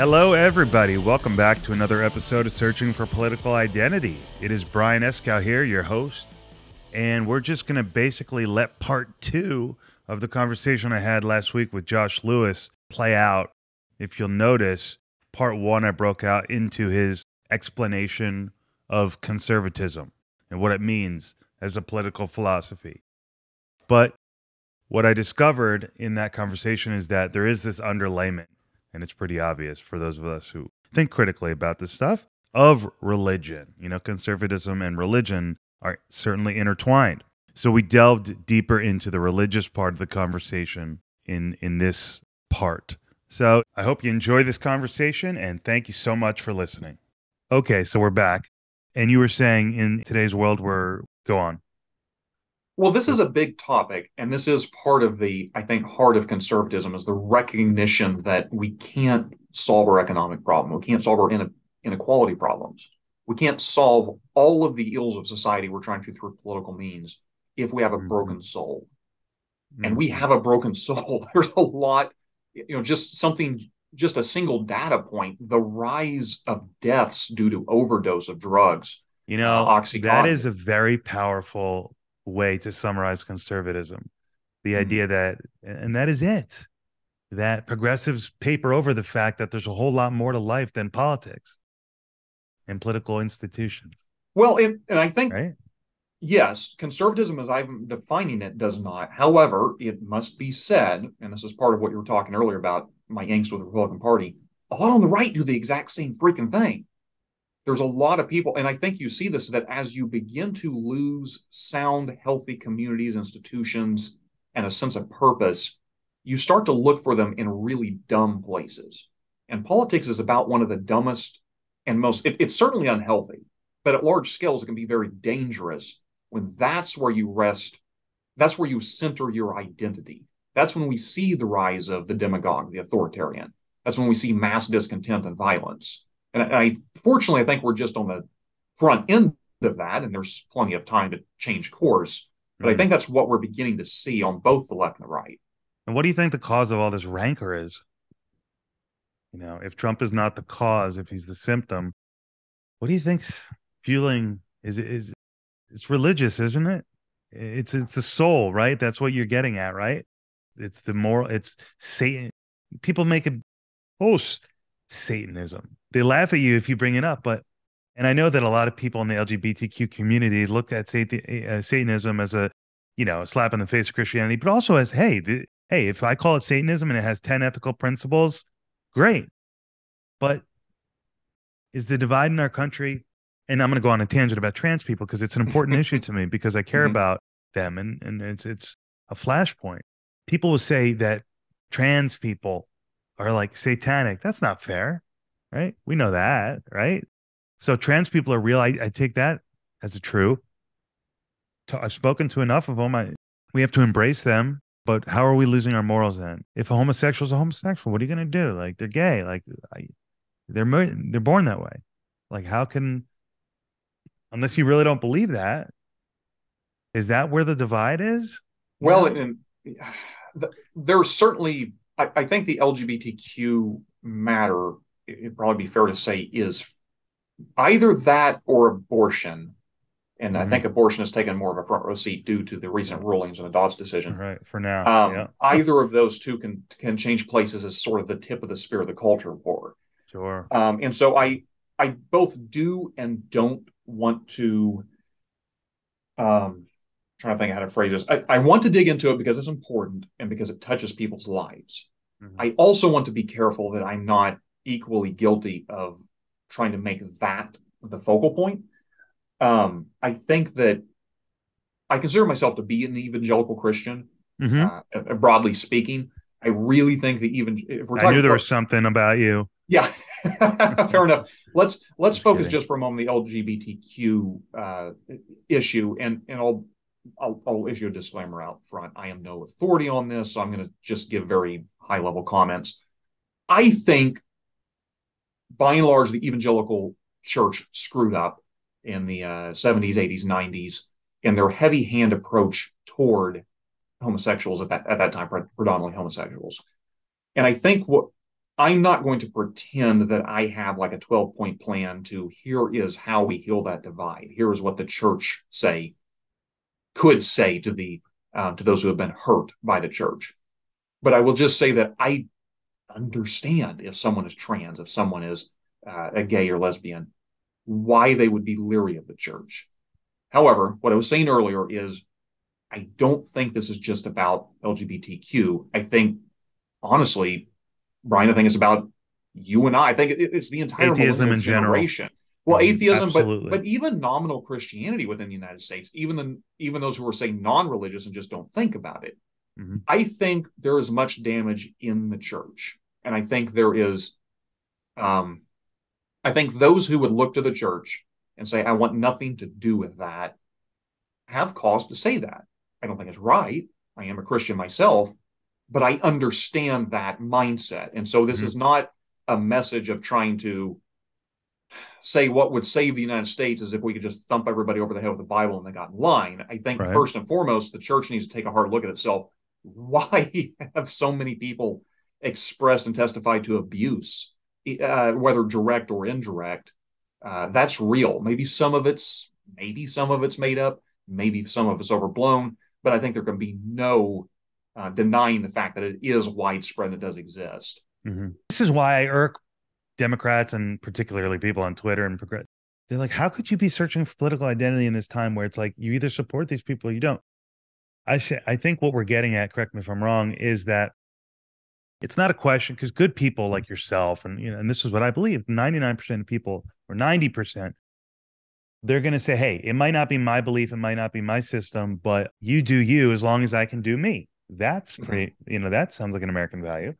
Hello, everybody. Welcome back to another episode of Searching for Political Identity. It is Brian Eskow here, your host, and we're just going to basically let part two of the conversation I had last week with Josh Lewis play out. If you'll notice, part one, I broke out into his explanation of conservatism and what it means as a political philosophy. But what I discovered in that conversation is that there is this underlayment and it's pretty obvious for those of us who think critically about this stuff of religion. You know, conservatism and religion are certainly intertwined. So we delved deeper into the religious part of the conversation in in this part. So I hope you enjoy this conversation and thank you so much for listening. Okay, so we're back. And you were saying in today's world we're go on. Well, this is a big topic, and this is part of the, I think, heart of conservatism is the recognition that we can't solve our economic problem. We can't solve our inequality problems. We can't solve all of the ills of society we're trying to through political means if we have a mm-hmm. broken soul. And we mm-hmm. have a broken soul. There's a lot, you know, just something, just a single data point, the rise of deaths due to overdose of drugs. You know, uh, that is a very powerful way to summarize conservatism. The mm-hmm. idea that, and that is it, that progressives paper over the fact that there's a whole lot more to life than politics and political institutions. Well, and, and I think, right? yes, conservatism, as I'm defining it, does not. However, it must be said, and this is part of what you were talking earlier about my angst with the Republican Party, a lot on the right do the exact same freaking thing there's a lot of people, and I think you see this that as you begin to lose sound, healthy communities, institutions, and a sense of purpose, you start to look for them in really dumb places. And politics is about one of the dumbest and most, it, it's certainly unhealthy, but at large scales, it can be very dangerous when that's where you rest, that's where you center your identity. That's when we see the rise of the demagogue, the authoritarian. That's when we see mass discontent and violence. And I, fortunately, I think we're just on the front end of that, and there's plenty of time to change course. But mm-hmm. I think that's what we're beginning to see on both the left and the right. And what do you think the cause of all this rancor is? You know, if Trump is not the cause, if he's the symptom, what do you think's fueling? Is is it's religious, isn't it? It's it's the soul, right? That's what you're getting at, right? It's the moral. It's Satan. People make it. Oh, Satanism. They laugh at you if you bring it up, but and I know that a lot of people in the LGBTQ community look at uh, Satanism as a you know a slap in the face of Christianity, but also as hey, hey, if I call it Satanism and it has ten ethical principles, great. But is the divide in our country? And I'm going to go on a tangent about trans people because it's an important issue to me because I care mm-hmm. about them and and it's it's a flashpoint. People will say that trans people are like satanic. That's not fair, right? We know that, right? So trans people are real. I, I take that as a true. I've spoken to enough of them. I, we have to embrace them. But how are we losing our morals then? If a homosexual is a homosexual, what are you going to do? Like they're gay. Like I, they're they're born that way. Like how can, unless you really don't believe that, is that where the divide is? Well, and there's certainly I, I think the LGBTQ matter, it'd probably be fair to say, is either that or abortion. And mm-hmm. I think abortion has taken more of a front row seat due to the recent rulings in the Dobbs decision. Right. For now. Um, yeah. either of those two can can change places as sort of the tip of the spear of the culture war. Sure. Um, and so I I both do and don't want to um trying to think how to phrase this. I, I want to dig into it because it's important and because it touches people's lives. Mm-hmm. I also want to be careful that I'm not equally guilty of trying to make that the focal point. Um, I think that I consider myself to be an evangelical Christian, mm-hmm. uh, broadly speaking. I really think that even if we're talking, I knew there about, was something about you. Yeah, fair enough. Let's let's just focus kidding. just for a moment the LGBTQ uh, issue, and and I'll I'll, I'll, issue a disclaimer out front. I am no authority on this, so I'm going to just give very high level comments. I think, by and large, the evangelical church screwed up in the uh, 70s, 80s, 90s in their heavy hand approach toward homosexuals at that at that time, predominantly homosexuals. And I think what I'm not going to pretend that I have like a 12 point plan to here is how we heal that divide. Here is what the church say could say to the um, to those who have been hurt by the church. But I will just say that I understand if someone is trans, if someone is uh, a gay or lesbian, why they would be leery of the church. However, what I was saying earlier is I don't think this is just about LGBTQ. I think, honestly, Brian, I think it's about you and I. I think it's the entire atheism in generation. Well, mm-hmm. atheism, but but even nominal Christianity within the United States, even the, even those who are saying non-religious and just don't think about it, mm-hmm. I think there is much damage in the church, and I think there is, um, I think those who would look to the church and say, "I want nothing to do with that," have cause to say that. I don't think it's right. I am a Christian myself, but I understand that mindset. And so this mm-hmm. is not a message of trying to say what would save the United States is if we could just thump everybody over the head with the Bible and they got in line. I think right. first and foremost, the church needs to take a hard look at itself. Why have so many people expressed and testified to abuse, uh, whether direct or indirect? Uh, that's real. Maybe some of it's maybe some of it's made up. Maybe some of it's overblown. But I think there can be no uh, denying the fact that it is widespread and it does exist. Mm-hmm. This is why I irk Democrats and particularly people on Twitter and progress. They're like, how could you be searching for political identity in this time where it's like you either support these people or you don't? I say, I think what we're getting at, correct me if I'm wrong, is that it's not a question because good people like yourself and you know, and this is what I believe, 99% of people or 90% they're going to say, Hey, it might not be my belief, it might not be my system, but you do you as long as I can do me. That's mm-hmm. pretty, you know, that sounds like an American value.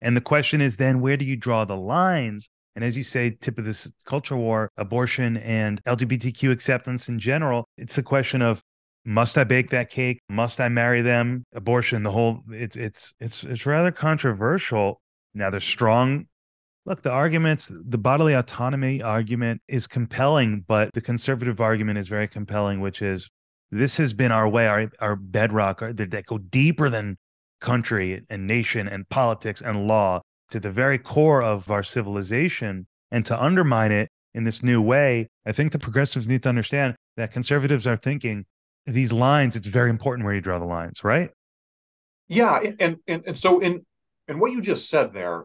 And the question is then where do you draw the lines? And as you say, tip of this culture war, abortion and LGBTQ acceptance in general, it's the question of must I bake that cake? Must I marry them? Abortion, the whole it's it's it's it's rather controversial. Now there's strong look, the arguments, the bodily autonomy argument is compelling, but the conservative argument is very compelling, which is this has been our way, our, our bedrock, our, that go deeper than country and nation and politics and law to the very core of our civilization. And to undermine it in this new way, I think the progressives need to understand that conservatives are thinking these lines, it's very important where you draw the lines, right? Yeah. And, and, and so in, in what you just said there,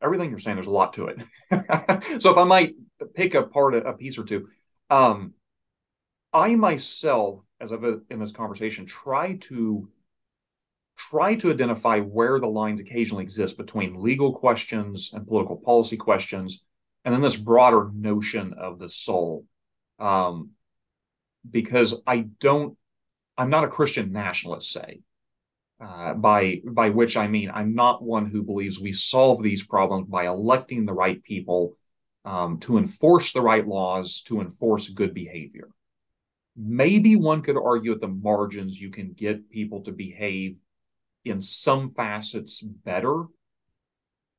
everything you're saying, there's a lot to it. so if I might pick apart a, a piece or two, um, I myself, as I've in this conversation, try to try to identify where the lines occasionally exist between legal questions and political policy questions, and then this broader notion of the soul. Um, because I don't, I'm not a Christian nationalist, say, uh, by by which I mean I'm not one who believes we solve these problems by electing the right people um, to enforce the right laws to enforce good behavior. Maybe one could argue at the margins you can get people to behave in some facets better,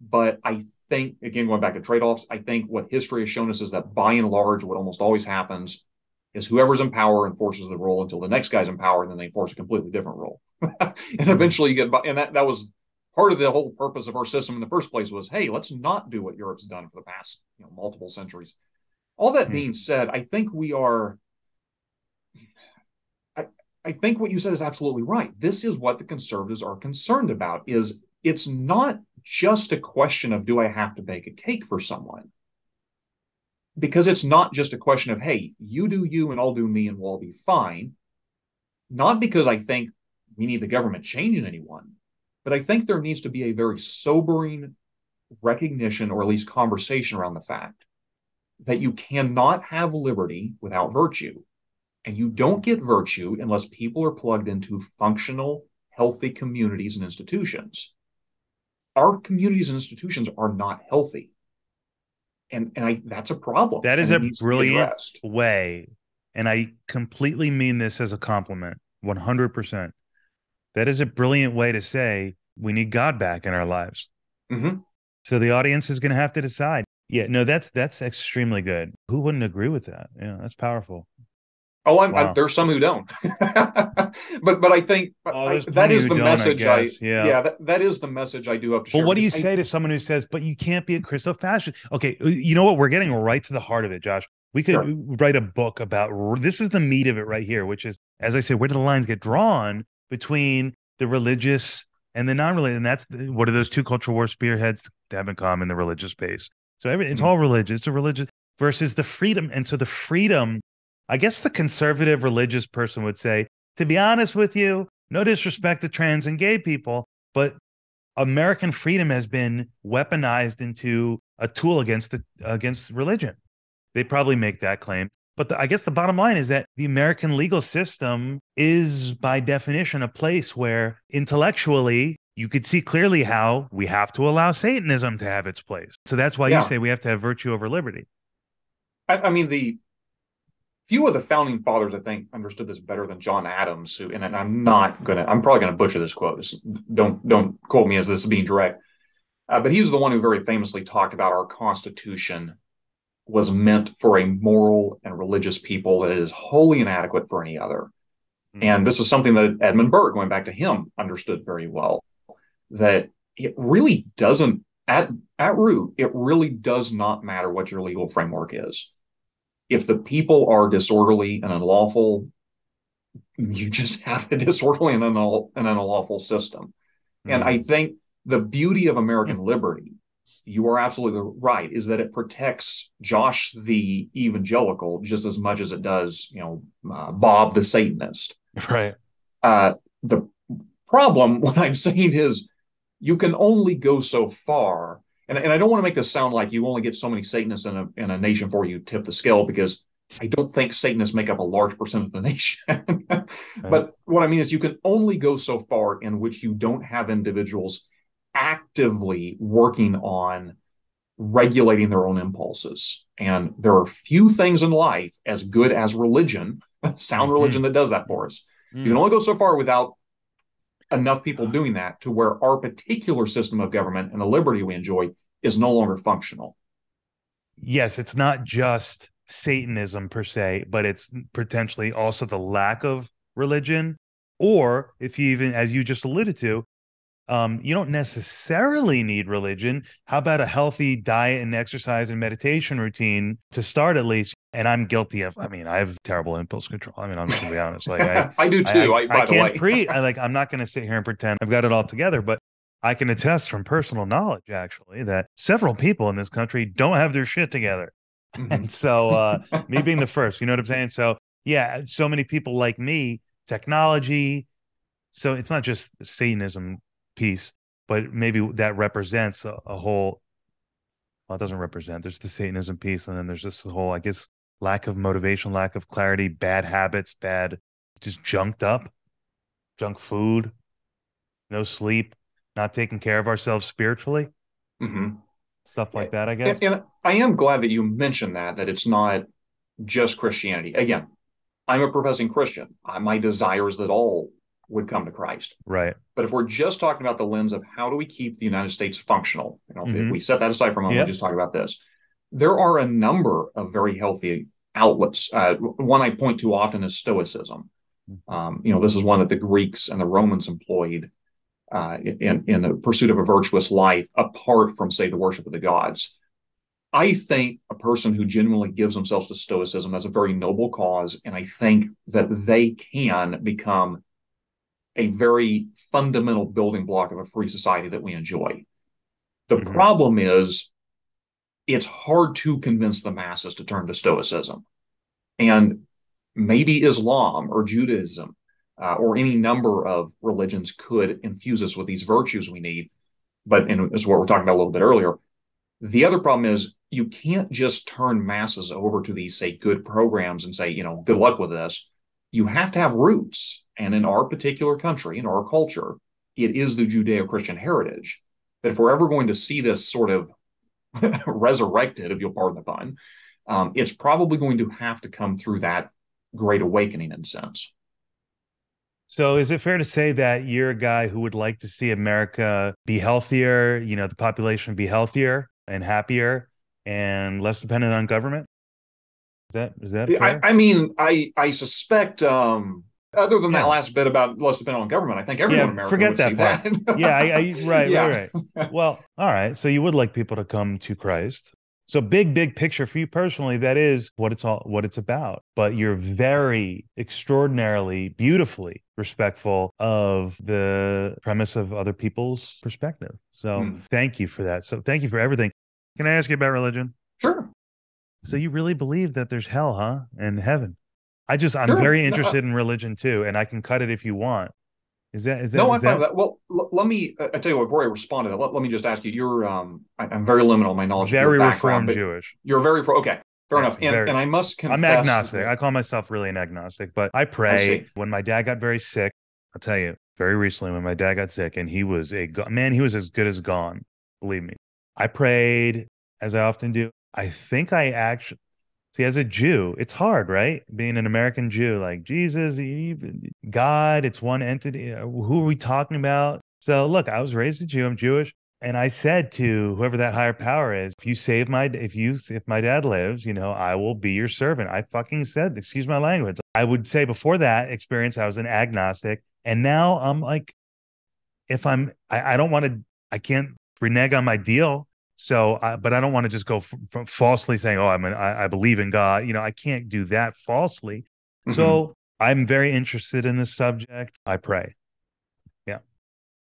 but I think again going back to trade-offs, I think what history has shown us is that by and large, what almost always happens is whoever's in power enforces the rule until the next guy's in power, and then they enforce a completely different rule. and eventually you get, by, and that, that was part of the whole purpose of our system in the first place was, hey, let's not do what Europe's done for the past you know, multiple centuries. All that mm-hmm. being said, I think we are. I, think what you said is absolutely right. This is what the conservatives are concerned about. Is it's not just a question of do I have to bake a cake for someone because it's not just a question of, hey, you do you and I'll do me and we'll be fine. Not because I think we need the government changing anyone, but I think there needs to be a very sobering recognition or at least conversation around the fact that you cannot have liberty without virtue. And you don't get virtue unless people are plugged into functional, healthy communities and institutions. Our communities and institutions are not healthy and and I that's a problem. That is a brilliant way, and I completely mean this as a compliment, one hundred percent. That is a brilliant way to say we need God back in our lives. Mm-hmm. So the audience is going to have to decide. Yeah, no, that's that's extremely good. Who wouldn't agree with that? Yeah, that's powerful. Oh, I'm, wow. I, there's some who don't, but but I think oh, I, that is the message. I, I, yeah yeah that, that is the message I do have to share. Well, what do you say to someone who says, "But you can't be a Christo fascist"? Okay, uh, you know what? We're getting right to the heart of it, Josh. We could sure. write a book about this is the meat of it right here, which is, as I said, where do the lines get drawn between the religious and the non-religious? And that's the, what are those two cultural war spearheads have in common? The religious space. So every, it's mm-hmm. all religious. It's a religious versus the freedom, and so the freedom I guess the conservative religious person would say, to be honest with you, no disrespect to trans and gay people, but American freedom has been weaponized into a tool against the against religion. They probably make that claim. But the, I guess the bottom line is that the American legal system is, by definition, a place where intellectually you could see clearly how we have to allow Satanism to have its place. So that's why yeah. you say we have to have virtue over liberty. I, I mean, the few of the founding fathers, I think, understood this better than John Adams, who, and I'm not gonna, I'm probably gonna butcher this quote. Don't don't quote me as this being direct, uh, but he's the one who very famously talked about our Constitution was meant for a moral and religious people that it is wholly inadequate for any other. Mm-hmm. And this is something that Edmund Burke, going back to him, understood very well. That it really doesn't at at root, it really does not matter what your legal framework is if the people are disorderly and unlawful, you just have a disorderly and, unlaw- and an unlawful system. Mm-hmm. And I think the beauty of American mm-hmm. liberty, you are absolutely right, is that it protects Josh the evangelical just as much as it does, you know, uh, Bob the Satanist. Right. Uh, the problem, what I'm saying is, you can only go so far and, and I don't want to make this sound like you only get so many Satanists in a, in a nation before you tip the scale because I don't think Satanists make up a large percent of the nation. right. But what I mean is you can only go so far in which you don't have individuals actively working on regulating their own impulses. And there are few things in life as good as religion, sound mm-hmm. religion that does that for us. Mm. You can only go so far without enough people doing that to where our particular system of government and the liberty we enjoy is no longer functional. Yes, it's not just Satanism per se, but it's potentially also the lack of religion. Or if you even, as you just alluded to, um, you don't necessarily need religion. How about a healthy diet and exercise and meditation routine to start at least? And I'm guilty of. I mean, I have terrible impulse control. I mean, I'm just gonna be honest. Like I, I do too. I, I, I can't pre. I like. I'm not gonna sit here and pretend I've got it all together, but I can attest from personal knowledge actually that several people in this country don't have their shit together. Mm-hmm. And so, uh, me being the first, you know what I'm saying? So, yeah, so many people like me, technology. So it's not just Satanism piece, but maybe that represents a, a whole. Well, it doesn't represent. There's the Satanism piece, and then there's this whole, I guess, lack of motivation, lack of clarity, bad habits, bad, just junked up, junk food, no sleep, not taking care of ourselves spiritually, mm-hmm. stuff like that. I guess. And, and I am glad that you mentioned that that it's not just Christianity. Again, I'm a professing Christian. My desire is that all would come to Christ. Right. But if we're just talking about the lens of how do we keep the United States functional, you know, mm-hmm. if we set that aside for a moment, yep. just talk about this. There are a number of very healthy outlets. Uh, one I point to often is Stoicism. Mm-hmm. Um, you know, this is one that the Greeks and the Romans employed uh, in, in the pursuit of a virtuous life, apart from, say, the worship of the gods. I think a person who genuinely gives themselves to Stoicism has a very noble cause, and I think that they can become a very fundamental building block of a free society that we enjoy. The mm-hmm. problem is it's hard to convince the masses to turn to Stoicism. And maybe Islam or Judaism uh, or any number of religions could infuse us with these virtues we need. But, and this is what we're talking about a little bit earlier. The other problem is you can't just turn masses over to these, say, good programs and say, you know, good luck with this. You have to have roots and in our particular country, in our culture, it is the Judeo Christian heritage. That if we're ever going to see this sort of resurrected, if you'll pardon the pun, um, it's probably going to have to come through that great awakening in sense. So, is it fair to say that you're a guy who would like to see America be healthier, you know, the population be healthier and happier and less dependent on government? Is that is that? I, I, mean, I I suspect. um other than yeah. that last bit about less dependent on government, I think everyone yeah, in America forget that, that. yeah, I, I, right, yeah. right, right. Well, all right. So you would like people to come to Christ. So big, big picture for you personally, that is what it's all what it's about. But you're very extraordinarily, beautifully respectful of the premise of other people's perspective. So mm. thank you for that. So thank you for everything. Can I ask you about religion? Sure. So you really believe that there's hell, huh? And heaven. I just I'm sure. very interested no, in religion too, and I can cut it if you want. Is that is that? No, I'm fine with that. Well, l- let me. Uh, I tell you what. Before I respond to that, let, let me just ask you. You're. Um, I, am very limited on my knowledge. Very reformed Jewish. You're very pro. okay. Fair enough. And, very, and I must confess. I'm agnostic. That, I call myself really an agnostic, but I pray. I when my dad got very sick, I'll tell you, very recently when my dad got sick, and he was a man, he was as good as gone. Believe me. I prayed as I often do. I think I actually See, as a Jew, it's hard, right? Being an American Jew, like Jesus, God, it's one entity. Uh, who are we talking about? So, look, I was raised a Jew. I'm Jewish, and I said to whoever that higher power is, if you save my, if you, if my dad lives, you know, I will be your servant. I fucking said, excuse my language. I would say before that experience, I was an agnostic, and now I'm like, if I'm, I, I don't want to, I can't renege on my deal so, uh, but I don't want to just go f- f- falsely saying, "Oh, I'm an, I, I believe in God." You know, I can't do that falsely. Mm-hmm. So, I'm very interested in this subject. I pray. Yeah.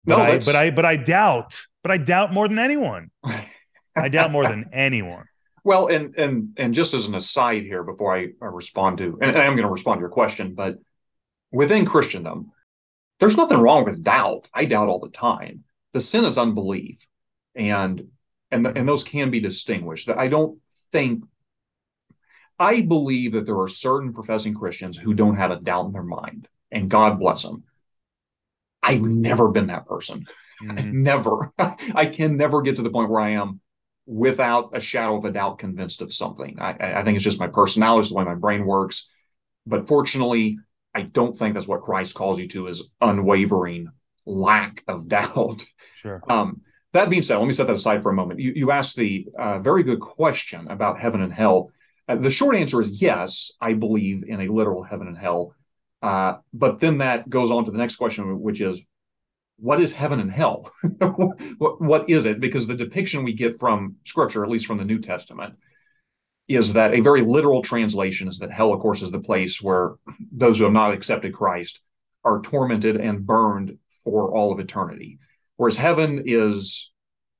But no, I, but I, but I doubt. But I doubt more than anyone. I doubt more than anyone. Well, and and and just as an aside here, before I, I respond to, and I am going to respond to your question, but within Christendom, there's nothing wrong with doubt. I doubt all the time. The sin is unbelief, and and and those can be distinguished. I don't think I believe that there are certain professing Christians who don't have a doubt in their mind, and God bless them. I've never been that person. Mm-hmm. never. I can never get to the point where I am without a shadow of a doubt convinced of something. I, I think it's just my personality, the way my brain works. But fortunately, I don't think that's what Christ calls you to is unwavering lack of doubt. Sure. Um, that being said, let me set that aside for a moment. You, you asked the uh, very good question about heaven and hell. Uh, the short answer is yes, I believe in a literal heaven and hell. Uh, but then that goes on to the next question, which is, what is heaven and hell? what, what is it? Because the depiction we get from Scripture, at least from the New Testament, is that a very literal translation is that hell, of course, is the place where those who have not accepted Christ are tormented and burned for all of eternity. Whereas heaven is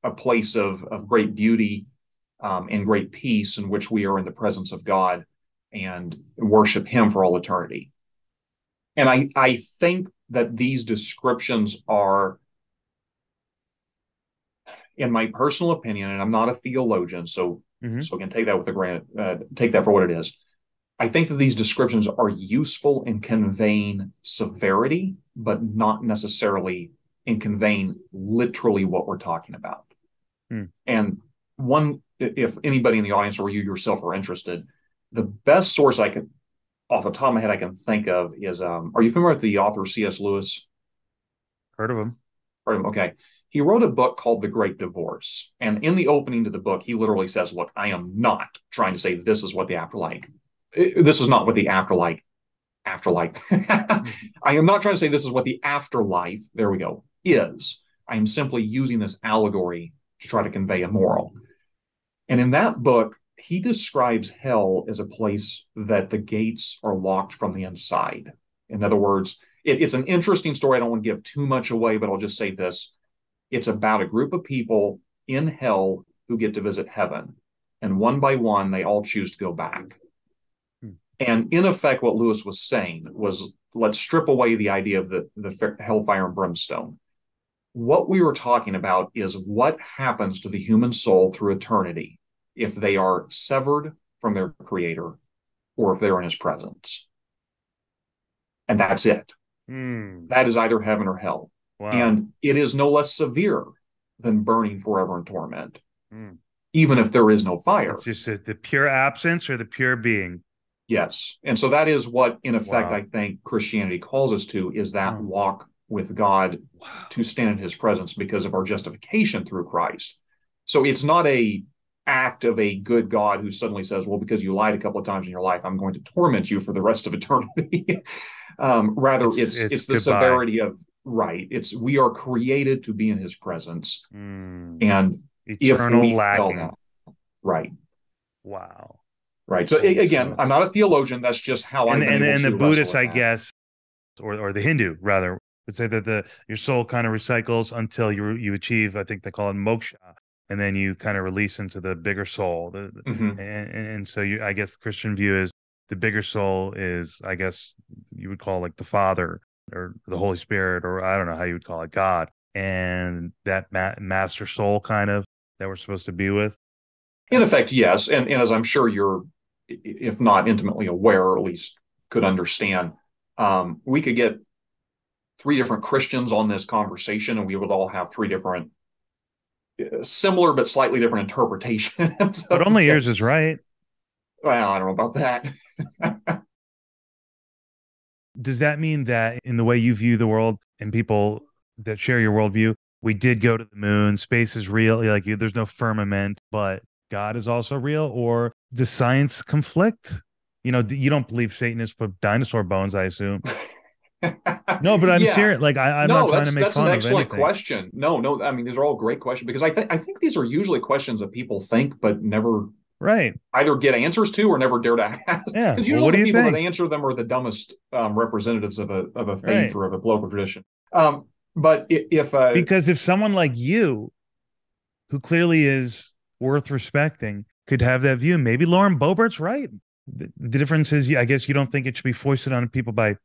a place of, of great beauty um, and great peace in which we are in the presence of God and worship Him for all eternity. And I, I think that these descriptions are, in my personal opinion, and I'm not a theologian, so mm-hmm. so can take that with a grain, uh, take that for what it is. I think that these descriptions are useful in conveying severity, but not necessarily in conveying literally what we're talking about. Hmm. And one, if anybody in the audience or you yourself are interested, the best source I could, off the top of my head, I can think of is, um, are you familiar with the author C.S. Lewis? Heard of him. Heard of him. Okay. He wrote a book called The Great Divorce. And in the opening to the book, he literally says, Look, I am not trying to say this is what the afterlife, this is not what the afterlife, afterlife. I am not trying to say this is what the afterlife, there we go, is. I am simply using this allegory to try to convey a moral. And in that book, he describes hell as a place that the gates are locked from the inside. In other words, it, it's an interesting story. I don't want to give too much away, but I'll just say this it's about a group of people in hell who get to visit heaven. And one by one, they all choose to go back. Hmm. And in effect, what Lewis was saying was let's strip away the idea of the, the hellfire and brimstone what we were talking about is what happens to the human soul through eternity if they are severed from their creator or if they're in his presence. And that's it. Mm. That is either heaven or hell. Wow. And it is no less severe than burning forever in torment, mm. even if there is no fire. It's just the pure absence or the pure being. Yes. And so that is what, in effect, wow. I think Christianity calls us to is that mm. walk with God to stand in his presence because of our justification through Christ. So it's not a act of a good God who suddenly says, "Well, because you lied a couple of times in your life, I'm going to torment you for the rest of eternity." um, rather, it's it's, it's, it's the severity of right. It's we are created to be in His presence, mm. and Eternal if we lacking. That, right. Wow. Right. So again, I'm not a theologian. That's just how I. And, and, and the Buddhist, I guess, or or the Hindu rather, would say that the your soul kind of recycles until you you achieve. I think they call it moksha, and then you kind of release into the bigger soul. The, mm-hmm. and, and so you, I guess, the Christian view is the bigger soul is, I guess, you would call like the Father or the Holy Spirit, or I don't know how you would call it, God, and that ma- master soul kind of that we're supposed to be with. In effect, yes, and and as I'm sure you're if not intimately aware, or at least could understand, um, we could get three different Christians on this conversation, and we would all have three different, uh, similar but slightly different interpretations. But only yours is right. Well, I don't know about that. Does that mean that in the way you view the world and people that share your worldview, we did go to the moon, space is real, like there's no firmament, but God is also real, or does science conflict? You know, you don't believe Satanists put dinosaur bones, I assume. no, but I'm yeah. serious. Like I, am no, not trying to make that's fun an excellent question. No, no, I mean these are all great questions because I think I think these are usually questions that people think but never right either get answers to or never dare to ask. Yeah, because usually well, the people that answer them are the dumbest um, representatives of a of a faith right. or of a local tradition. Um, but if uh, because if someone like you, who clearly is worth respecting could have that view. Maybe Lauren Boebert's right. The, the difference is, I guess you don't think it should be foisted on people by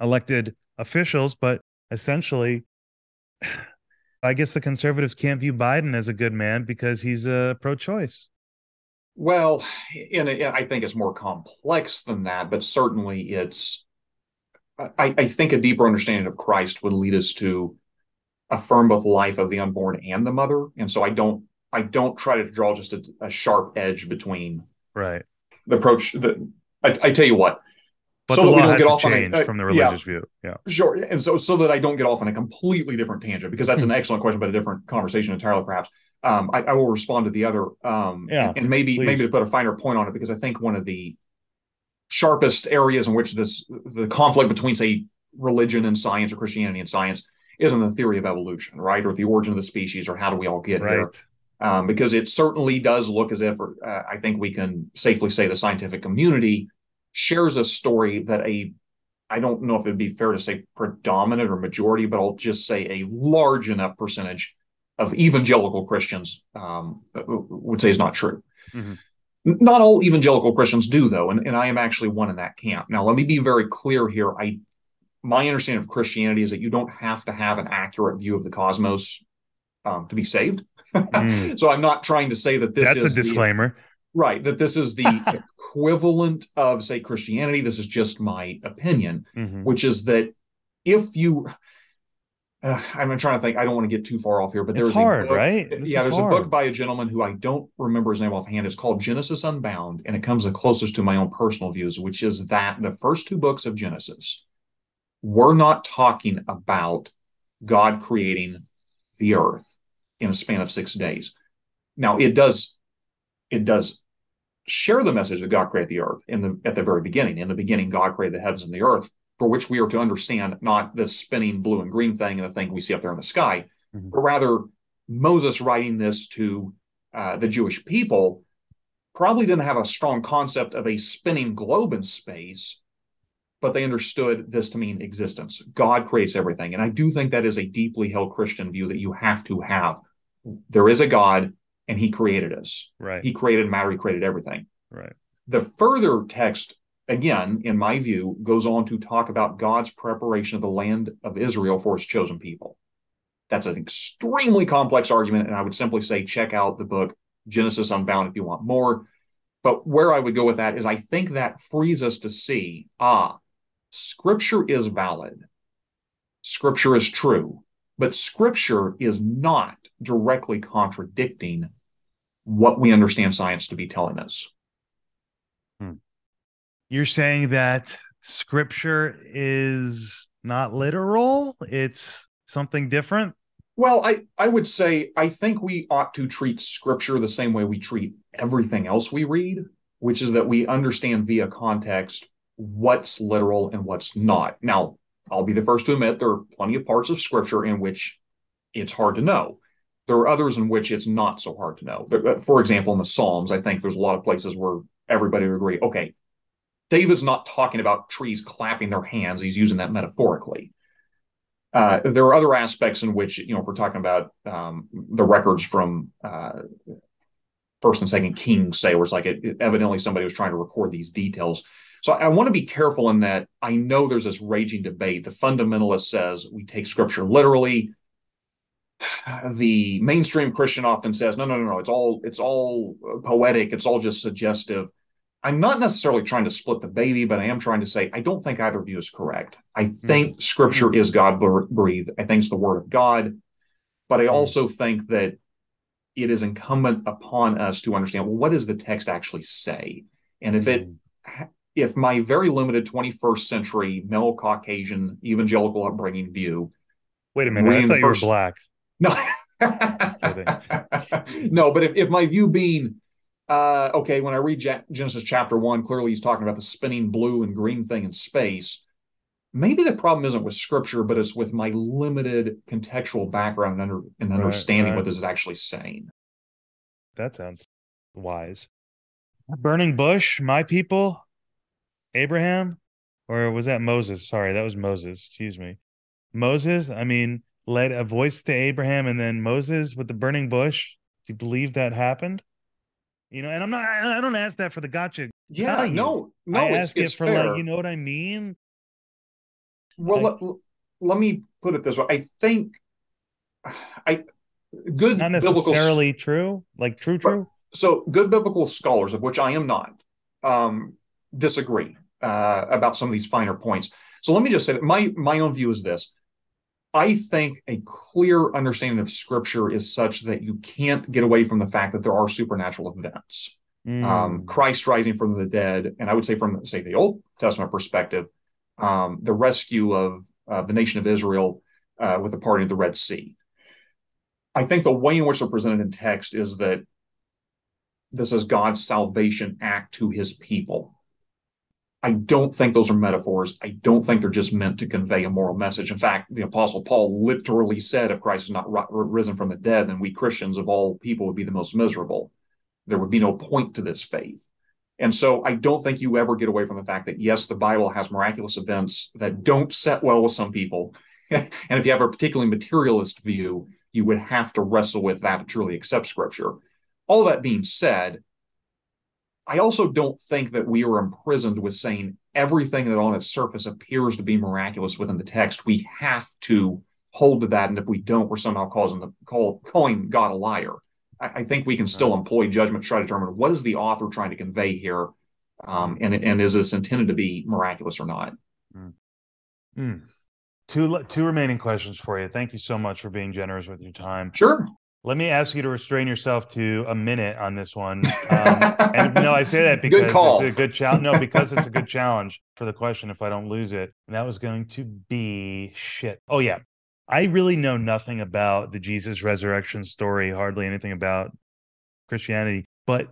elected officials, but essentially, I guess the conservatives can't view Biden as a good man because he's a uh, pro-choice. Well, I think it's more complex than that, but certainly it's. I, I think a deeper understanding of Christ would lead us to affirm both life of the unborn and the mother, and so I don't I don't try to draw just a, a sharp edge between right the approach. That I, I tell you what, but so that we don't get off on a, from the religious yeah, view. Yeah, sure. And so so that I don't get off on a completely different tangent because that's an excellent question, but a different conversation entirely, perhaps. Um, I, I, will respond to the other, um, yeah, and, and maybe please. maybe to put a finer point on it because I think one of the sharpest areas in which this the conflict between say religion and science or Christianity and science is in the theory of evolution, right, or the origin of the species, or how do we all get right. here um, because it certainly does look as if, uh, I think we can safely say the scientific community shares a story that a, I don't know if it'd be fair to say predominant or majority, but I'll just say a large enough percentage of evangelical Christians um, would say is not true. Mm-hmm. Not all evangelical Christians do, though, and, and I am actually one in that camp. Now, let me be very clear here. I my understanding of Christianity is that you don't have to have an accurate view of the cosmos um, to be saved. Mm. so I'm not trying to say that this That's is a disclaimer. Right. That this is the equivalent of, say, Christianity. This is just my opinion, mm-hmm. which is that if you, uh, I'm trying to think. I don't want to get too far off here, but there's hard, book, right? This yeah, there's hard. a book by a gentleman who I don't remember his name offhand. It's called Genesis Unbound, and it comes the closest to my own personal views, which is that the first two books of Genesis, we're not talking about God creating the earth in a span of six days. Now it does it does share the message that God created the earth in the at the very beginning. In the beginning, God created the heavens and the earth, for which we are to understand not this spinning blue and green thing and the thing we see up there in the sky, mm-hmm. but rather Moses writing this to uh, the Jewish people probably didn't have a strong concept of a spinning globe in space, but they understood this to mean existence. God creates everything. And I do think that is a deeply held Christian view that you have to have. There is a God and he created us. Right. He created matter, he created everything. Right. The further text, again, in my view, goes on to talk about God's preparation of the land of Israel for his chosen people. That's an extremely complex argument. And I would simply say check out the book Genesis Unbound if you want more. But where I would go with that is I think that frees us to see ah, Scripture is valid, Scripture is true, but Scripture is not directly contradicting what we understand science to be telling us. Hmm. You're saying that Scripture is not literal, it's something different? Well, I, I would say I think we ought to treat scripture the same way we treat everything else we read, which is that we understand via context what's literal and what's not. Now, I'll be the first to admit there are plenty of parts of scripture in which it's hard to know. There are others in which it's not so hard to know. Uh, for example, in the Psalms, I think there's a lot of places where everybody would agree, okay, David's not talking about trees clapping their hands. He's using that metaphorically. Uh, there are other aspects in which, you know, if we're talking about um, the records from uh, First and Second Kings, say, where it's like it, it, evidently somebody was trying to record these details. So I want to be careful in that. I know there's this raging debate. The fundamentalist says we take Scripture literally. The mainstream Christian often says, no, no, no, no. It's all it's all poetic. It's all just suggestive. I'm not necessarily trying to split the baby, but I am trying to say I don't think either view is correct. I mm-hmm. think mm-hmm. scripture is God breathed. I think it's the word of God. But I mm-hmm. also think that it is incumbent upon us to understand well, what does the text actually say? And if it mm-hmm. If my very limited 21st century male Caucasian evangelical upbringing view. Wait a minute, I thought you were black. No. no, but if, if my view being uh, okay, when I read Genesis chapter one, clearly he's talking about the spinning blue and green thing in space. Maybe the problem isn't with scripture, but it's with my limited contextual background and, under, and understanding right, right. what this is actually saying. That sounds wise. Burning bush, my people, Abraham, or was that Moses? Sorry, that was Moses. Excuse me. Moses, I mean, led a voice to Abraham and then Moses with the burning bush. Do you believe that happened? You know, and I'm not. I don't ask that for the gotcha. Yeah, value. no, no. I ask it's, it for fair. like, you know what I mean. Well, like, let, let me put it this way. I think I good not necessarily biblical, true, like true, true. So good biblical scholars, of which I am not, um, disagree uh, about some of these finer points. So let me just say that my my own view is this: I think a clear understanding of scripture is such that you can't get away from the fact that there are supernatural events. Mm. Um, Christ rising from the dead, and I would say from say the Old Testament perspective, um, the rescue of uh, the nation of Israel uh, with the parting of the Red Sea. I think the way in which they're presented in text is that this is God's salvation act to His people. I don't think those are metaphors. I don't think they're just meant to convey a moral message. In fact, the Apostle Paul literally said, if Christ is not risen from the dead, then we Christians of all people would be the most miserable. There would be no point to this faith. And so I don't think you ever get away from the fact that, yes, the Bible has miraculous events that don't set well with some people. and if you have a particularly materialist view, you would have to wrestle with that to truly accept Scripture. All that being said, I also don't think that we are imprisoned with saying everything that on its surface appears to be miraculous within the text. We have to hold to that, and if we don't, we're somehow causing the call, calling God a liar. I, I think we can still employ judgment to try to determine what is the author trying to convey here, um, and and is this intended to be miraculous or not? Mm. Mm. Two two remaining questions for you. Thank you so much for being generous with your time. Sure. Let me ask you to restrain yourself to a minute on this one. Um, and no, I say that because it's a good challenge. No, because it's a good challenge for the question if I don't lose it. And that was going to be shit. Oh, yeah. I really know nothing about the Jesus resurrection story, hardly anything about Christianity. But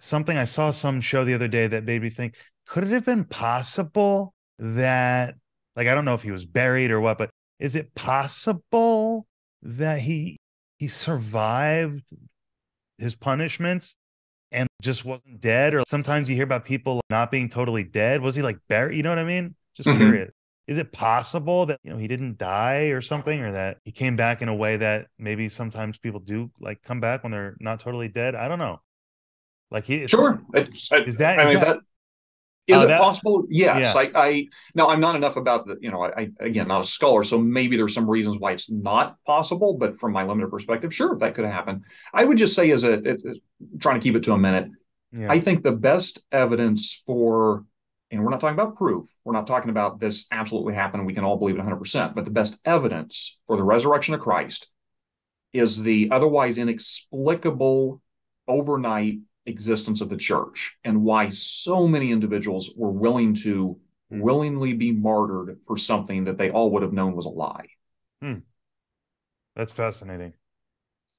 something I saw some show the other day that made me think could it have been possible that, like, I don't know if he was buried or what, but is it possible that he he survived his punishments and just wasn't dead or sometimes you hear about people not being totally dead. Was he like buried? You know what i mean? Just mm-hmm. curious. Is it possible that you know he didn't die or something or that he came back in a way that maybe sometimes people do like come back when they're not totally dead? I don't know. Like he sure. Is that, I mean, that, that is uh, it that, possible? Yes. Yeah. I, I now I'm not enough about the, you know, I, again not a scholar, so maybe there's some reasons why it's not possible. But from my limited perspective, sure, that could happen. I would just say, as a, trying to keep it to a minute, yeah. I think the best evidence for, and we're not talking about proof, we're not talking about this absolutely happened, we can all believe it 100. percent But the best evidence for the resurrection of Christ is the otherwise inexplicable overnight existence of the church and why so many individuals were willing to hmm. willingly be martyred for something that they all would have known was a lie. Hmm. That's fascinating.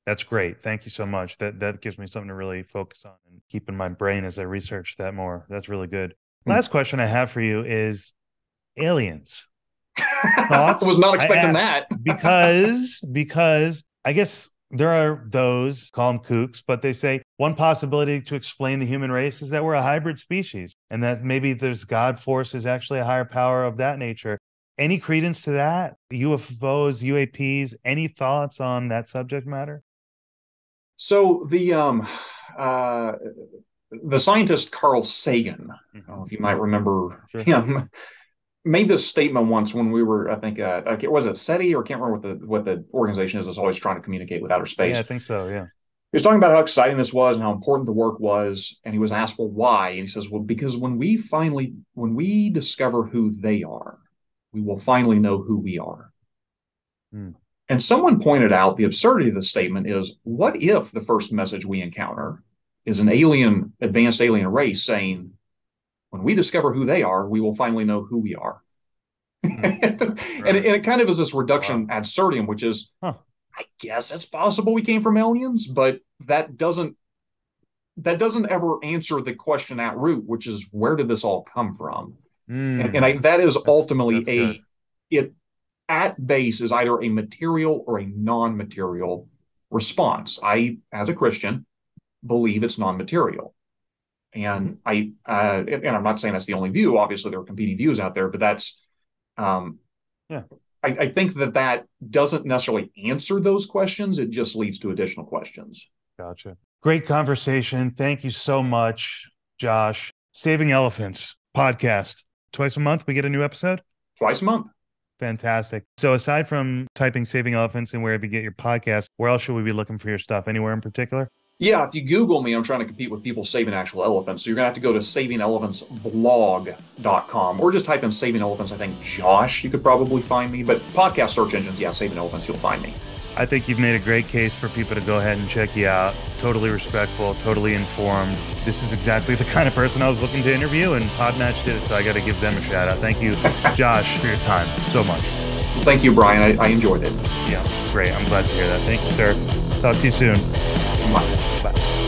That's great. Thank you so much. That that gives me something to really focus on and keep in my brain as I research that more. That's really good. Hmm. Last question I have for you is aliens. Thoughts? I was not expecting that. because because I guess there are those call them kooks, but they say one possibility to explain the human race is that we're a hybrid species and that maybe there's God force is actually a higher power of that nature. Any credence to that? UFOs, UAPs, any thoughts on that subject matter? So the um uh the scientist Carl Sagan, mm-hmm. if you might remember sure. him, made this statement once when we were, I think, uh, was it SETI or I can't remember what the what the organization is that's always trying to communicate with outer space. Yeah, I think so. Yeah. He was talking about how exciting this was and how important the work was, and he was asked, "Well, why?" And he says, "Well, because when we finally, when we discover who they are, we will finally know who we are." Hmm. And someone pointed out the absurdity of the statement is, what if the first message we encounter is an alien, advanced alien race saying, when we discover who they are, we will finally know who we are. Mm-hmm. and, right. it, and, it, kind of is this reduction wow. ad absurdum, which is, huh. I guess it's possible we came from aliens, but that doesn't that doesn't ever answer the question at root, which is where did this all come from? Mm. And, and I, that is that's, ultimately that's a good. it at base is either a material or a non-material response. I, as a Christian, believe it's non-material. And I, uh, and I'm not saying that's the only view. Obviously, there are competing views out there, but that's, um, yeah. I, I think that that doesn't necessarily answer those questions. It just leads to additional questions. Gotcha. Great conversation. Thank you so much, Josh. Saving Elephants podcast. Twice a month, we get a new episode? Twice a month. Fantastic. So, aside from typing Saving Elephants and wherever you get your podcast, where else should we be looking for your stuff? Anywhere in particular? Yeah, if you Google me, I'm trying to compete with people saving actual elephants. So you're going to have to go to savingelephantsblog.com or just type in saving elephants. I think Josh, you could probably find me. But podcast search engines, yeah, saving elephants, you'll find me. I think you've made a great case for people to go ahead and check you out. Totally respectful, totally informed. This is exactly the kind of person I was looking to interview, and Podmatch did it, so I got to give them a shout out. Thank you, Josh, for your time so much. Thank you, Brian. I, I enjoyed it. Yeah, great. I'm glad to hear that. Thank you, sir. Talk to you soon. Bye. Bye.